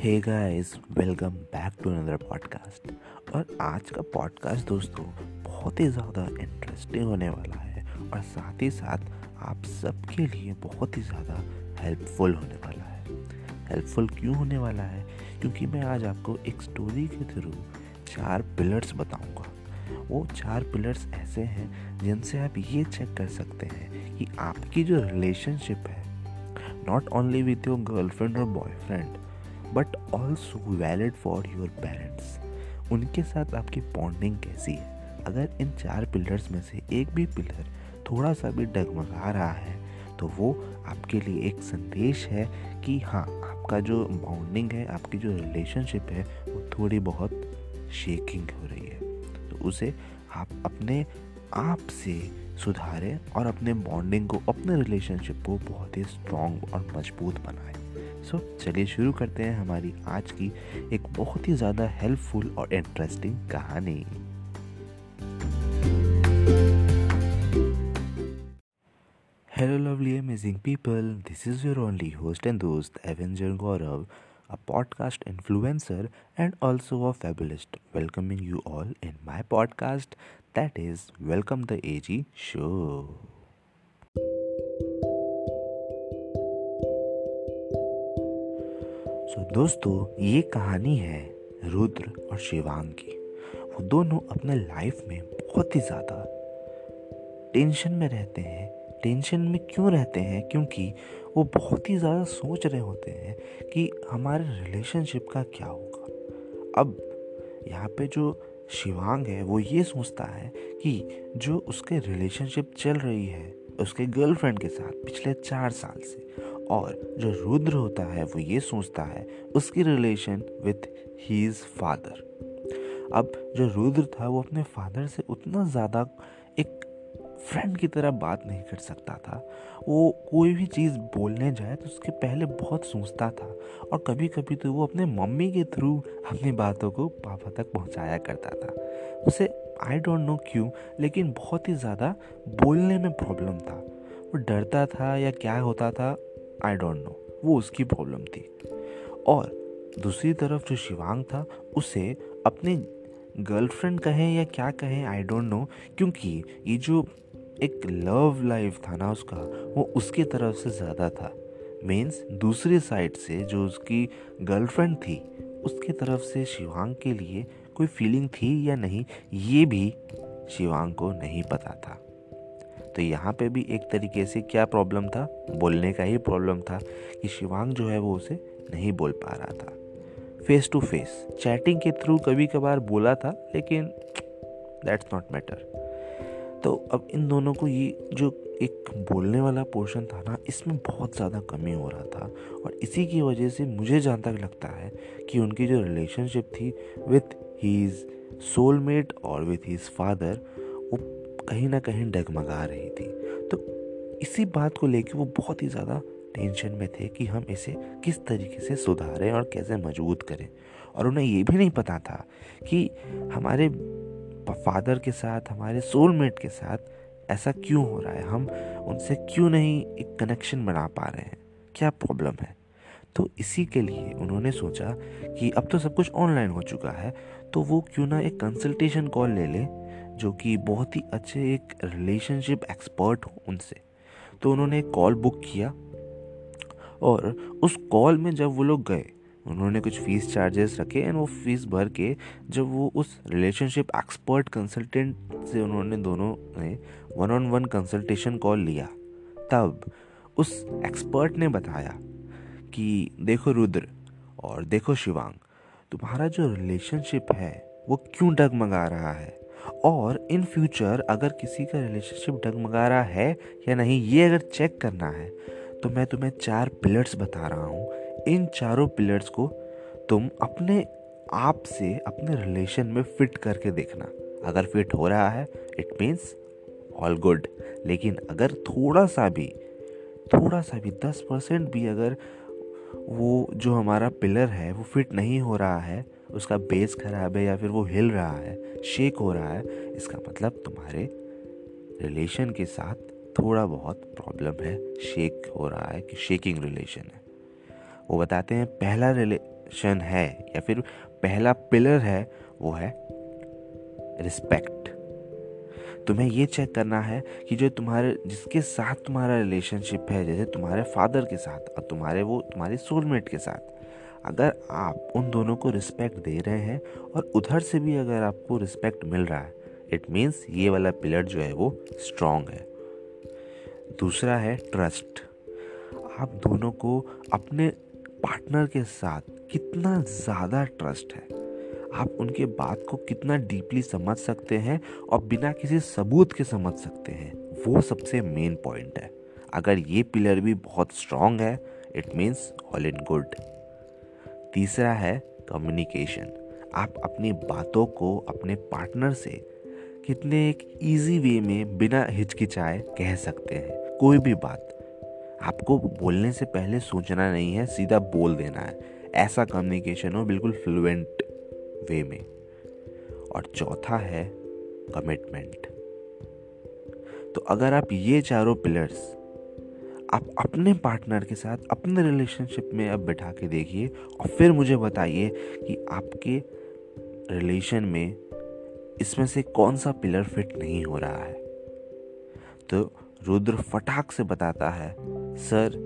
Hey guys welcome back to another podcast और आज का पॉडकास्ट दोस्तों, बहुत ही ज़्यादा इंटरेस्टिंग होने वाला है और साथ ही साथ आप सबके लिए बहुत ही ज़्यादा हेल्पफुल होने वाला है। हेल्पफुल क्यों होने वाला है? क्योंकि मैं आज आपको एक स्टोरी के थ्रू चार पिलर्स बताऊँगा। वो चार पिलर्स ऐसे हैं जिनसे आप ये चेक कर सकते हैं कि आपकी जो रिलेशनशिप है not only with your girlfriend और boyfriend but also valid for your parents उनके साथ आपकी बॉन्डिंग कैसी है? अगर इन चार पिलर्स में से एक भी पिलर थोड़ा सा भी डगमगा रहा है तो वो आपके लिए एक संदेश है कि हाँ आपका जो बॉन्डिंग है, आपकी जो रिलेशनशिप है, वो थोड़ी बहुत शेकिंग हो रही है। तो उसे आप अपने आप से सुधारें और अपने बॉन्डिंग को, अपने रिलेशनशिप को बहुत ही स्ट्रॉन्ग और मज़बूत बनाएँ। सो चलिए शुरू करते हैं हमारी आज की एक बहुत ही ज़्यादा हेल्पफुल और इंटरेस्टिंग कहानी। Hello lovely amazing people this is your only host and दोस्त avenger Gaurav a podcast influencer and also a fabulist welcoming you all in my podcast that is welcome the AG show दोस्तों, ये कहानी है रुद्र और शिवांग की। वो दोनों अपने लाइफ में बहुत ही ज़्यादा टेंशन में रहते हैं। टेंशन में क्यों रहते हैं? क्योंकि वो बहुत ही ज़्यादा सोच रहे होते हैं कि हमारे रिलेशनशिप का क्या होगा। अब यहाँ पे जो शिवांग है, वो ये सोचता है कि जो उसके रिलेशनशिप चल रही है, उसके गर्लफ्रेंड के साथ पिछले चार साल से और जो रुद्र होता है, वो ये सोचता है, उसकी रिलेशन विथ हीज फादर अब जो रुद्र था, वो अपने फादर से उतना ज़्यादा एक फ्रेंड की तरह बात नहीं कर सकता था। वो कोई भी चीज़ बोलने जाए तो उसके पहले बहुत सोचता था और कभी कभी तो वो अपने मम्मी के थ्रू अपनी बातों को पापा तक पहुँचाया करता था। उसे आई डोंट नो क्यों, लेकिन बहुत ही ज़्यादा बोलने में प्रॉब्लम था। वो डरता था या क्या होता था आई डोंट नो वो उसकी प्रॉब्लम थी। और दूसरी तरफ़ जो शिवांग था, उसे अपने गर्लफ्रेंड कहें या क्या कहें आई डोंट नो क्योंकि ये जो एक लव लाइफ था ना उसका, वो उसकी तरफ़ से ज़्यादा था। मीन्स दूसरी साइड से जो उसकी गर्लफ्रेंड थी, उसके तरफ़ से शिवांग के लिए कोई फीलिंग थी या नहीं, ये भी शिवांग को नहीं पता था। तो यहाँ पे भी एक तरीके से क्या प्रॉब्लम था? बोलने का ही प्रॉब्लम था कि शिवांग जो है वो उसे नहीं बोल पा रहा था। फेस टू फेस चैटिंग के थ्रू कभी कभार बोला था, लेकिन दैट्स नॉट मैटर तो अब इन दोनों को ये जो एक बोलने वाला पोर्शन था ना, इसमें बहुत ज़्यादा कमी हो रहा था। और इसी की वजह से मुझे जहाँ तक लगता है कि उनकी जो रिलेशनशिप थी विथ हीज़ सोलमेट और विथ हीज़ फादर कहीं ना कहीं डगमगा रही थी। तो इसी बात को लेकर वो बहुत ही ज़्यादा टेंशन में थे कि हम इसे किस तरीके से सुधारें और कैसे मज़बूत करें। और उन्हें ये भी नहीं पता था कि हमारे फादर के साथ, हमारे सोलमेट के साथ ऐसा क्यों हो रहा है? हम उनसे क्यों नहीं एक कनेक्शन बना पा रहे हैं? क्या प्रॉब्लम है? तो इसी के लिए उन्होंने सोचा कि अब तो सब कुछ ऑनलाइन हो चुका है तो वो क्यों ना एक कंसल्टेशन कॉल ले ले, जो कि बहुत ही अच्छे एक रिलेशनशिप एक्सपर्ट हो उनसे। तो उन्होंने एक कॉल बुक किया और उस कॉल में जब वो लोग गए, उन्होंने कुछ फ़ीस चार्जेस रखे एंड वो फ़ीस भर के जब वो उस रिलेशनशिप एक्सपर्ट कंसल्टेंट से उन्होंने दोनों ने one on one consultation call लिया, तब उस एक्सपर्ट ने बताया कि देखो रुद्र और देखो शिवांग, तुम्हारा जो रिलेशनशिप है, वो क्यों डगमगा रहा है? और इन फ्यूचर अगर किसी का रिलेशनशिप डगमगा रहा है या नहीं, ये अगर चेक करना है तो मैं तुम्हें चार पिलर्स बता रहा हूँ। इन चारों पिलर्स को तुम अपने आप से, अपने रिलेशन में फिट करके देखना। अगर फिट हो रहा है इट मीन्स ऑल गुड लेकिन अगर थोड़ा सा भी, थोड़ा सा भी, दस परसेंट भी अगर वो जो हमारा पिलर है, वो फिट नहीं हो रहा है, उसका बेस खराब है या फिर वो हिल रहा है शेक हो रहा है, इसका मतलब तुम्हारे रिलेशन के साथ थोड़ा बहुत प्रॉब्लम है शेक हो रहा है कि शेकिंग रिलेशन है। वो बताते हैं पहला रिलेशन है या फिर पहला पिलर है, वो है रिस्पेक्ट तुम्हें ये चेक करना है कि जो तुम्हारे, जिसके साथ तुम्हारा रिलेशनशिप है, जैसे तुम्हारे फादर के साथ और तुम्हारे वो, तुम्हारे सोलमेट के साथ, अगर आप उन दोनों को रिस्पेक्ट दे रहे हैं और उधर से भी अगर आपको रिस्पेक्ट मिल रहा है इट मीन्स ये वाला पिलर जो है वो स्ट्रांग है। दूसरा है ट्रस्ट आप दोनों को अपने पार्टनर के साथ कितना ज़्यादा ट्रस्ट है। आप उनके बात को कितना डीपली समझ सकते हैं और बिना किसी सबूत के समझ सकते हैं। वो सबसे मेन पॉइंट है। अगर ये पिलर भी बहुत स्ट्रांग है it means all in good तीसरा है कम्युनिकेशन आप अपनी बातों को अपने पार्टनर से कितने एक इजी वे में बिना हिचकिचाए कह सकते हैं। कोई भी बात। आपको बोलने से पहले सोचना नहीं है, सीधा बोल देना है। ऐसा कम्युनिकेशन हो, बिल्कुल फ्लुएंट वे में। और चौथा है कमिटमेंट तो अगर आप ये चारों पिलर्स आप अपने पार्टनर के साथ, अपने रिलेशनशिप में अब बैठा के देखिए और फिर मुझे बताइए कि आपके रिलेशन में इसमें से कौन सा पिलर फिट नहीं हो रहा है। तो रुद्र फटाक से बताता है, सर,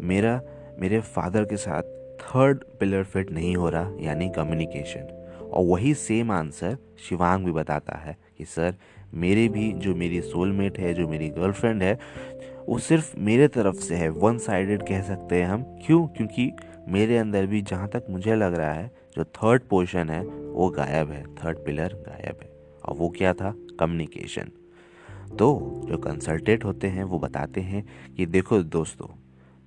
मेरा, मेरे फादर के साथ थर्ड पिलर फिट नहीं हो रहा, यानी कम्युनिकेशन और वही सेम आंसर शिवांग भी बताता है कि, सर, मेरे भी जो मेरी सोलमेट है, जो मेरी गर्लफ्रेंड है, वो सिर्फ़ मेरे तरफ़ से है। वन साइडेड कह सकते हैं हम। क्यों? क्योंकि मेरे अंदर भी जहाँ तक मुझे लग रहा है, जो थर्ड पोर्शन है, वो गायब है। थर्ड पिलर गायब है। और वो क्या था? कम्युनिकेशन तो जो कंसल्टेंट होते हैं, वो बताते हैं कि, देखो दोस्तों,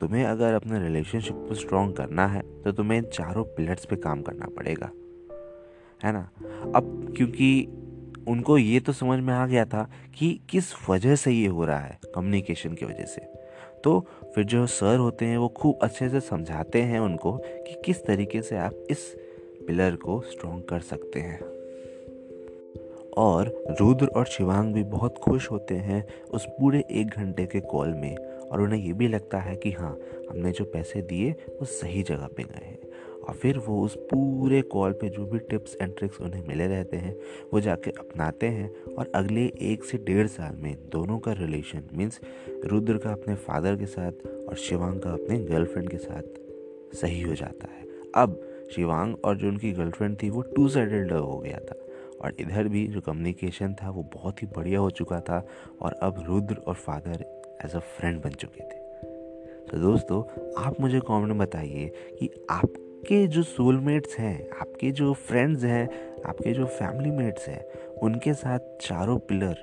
तुम्हें अगर अपने रिलेशनशिप को स्ट्रॉन्ग करना है तो तुम्हें चारों पिलर्स पे काम करना पड़ेगा। है ना? अब क्योंकि उनको ये तो समझ में आ गया था कि किस वजह से ये हो रहा है कम्युनिकेशन की वजह से। तो फिर जो सर होते हैं, वो खूब अच्छे से समझाते हैं उनको कि किस तरीके से आप इस पिलर को स्ट्रॉन्ग कर सकते हैं। और रुद्र और शिवांग भी बहुत खुश होते हैं उस पूरे एक घंटे के कॉल में। और उन्हें ये भी लगता है कि हाँ हमने जो पैसे दिए, वो सही जगह पे गए हैं। और फिर वो उस पूरे कॉल पे जो भी टिप्स एंड ट्रिक्स उन्हें मिले रहते हैं, वो जाके अपनाते हैं और अगले एक से डेढ़ साल में दोनों का रिलेशन मीन्स रुद्र का अपने फादर के साथ और शिवांग का अपने गर्लफ्रेंड के साथ सही हो जाता है। अब शिवांग और जो उनकी गर्लफ्रेंड थी, वो टू साइडेड लव हो गया था और इधर भी जो कम्युनिकेशन था, वो बहुत ही बढ़िया हो चुका था और अब रुद्र और फादर एज अ फ्रेंड बन चुके थे। तो दोस्तों, आप मुझे कमेंट में बताइए कि आप आपके जो सोलमेट्स हैं, आपके जो फ्रेंड्स हैं, आपके जो फैमिली मेट्स हैं, उनके साथ चारों पिलर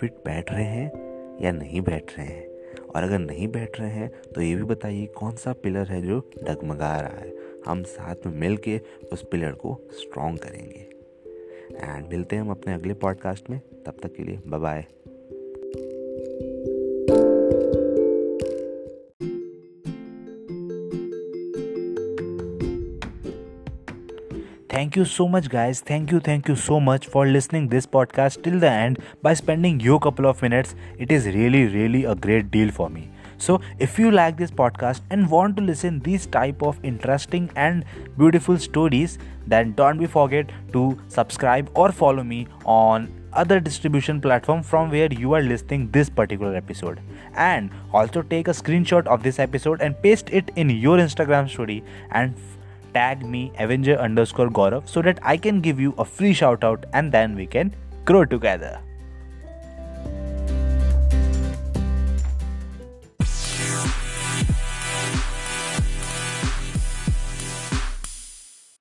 फिट बैठ रहे हैं या नहीं बैठ रहे हैं? और अगर नहीं बैठ रहे हैं तो ये भी बताइए कौन सा पिलर है जो डगमगा रहा है? हम साथ में मिल के उस पिलर को स्ट्रॉन्ग करेंगे। एंड मिलते हैं हम अपने अगले पॉडकास्ट में। तब तक के लिए bye Thank you so much guys. Thank you thank you so much for listening this podcast till the end by spending your couple of minutes. It is really really a great deal for me. So if you like this podcast and want to listen these type of interesting and beautiful stories then don't be forget to subscribe or follow me on other distribution platform from where you are listening this particular episode and also take a screenshot of this episode and paste it in your instagram story and tag me Avenger underscore Gaurav so that I can give you a free shout out and then we can grow together.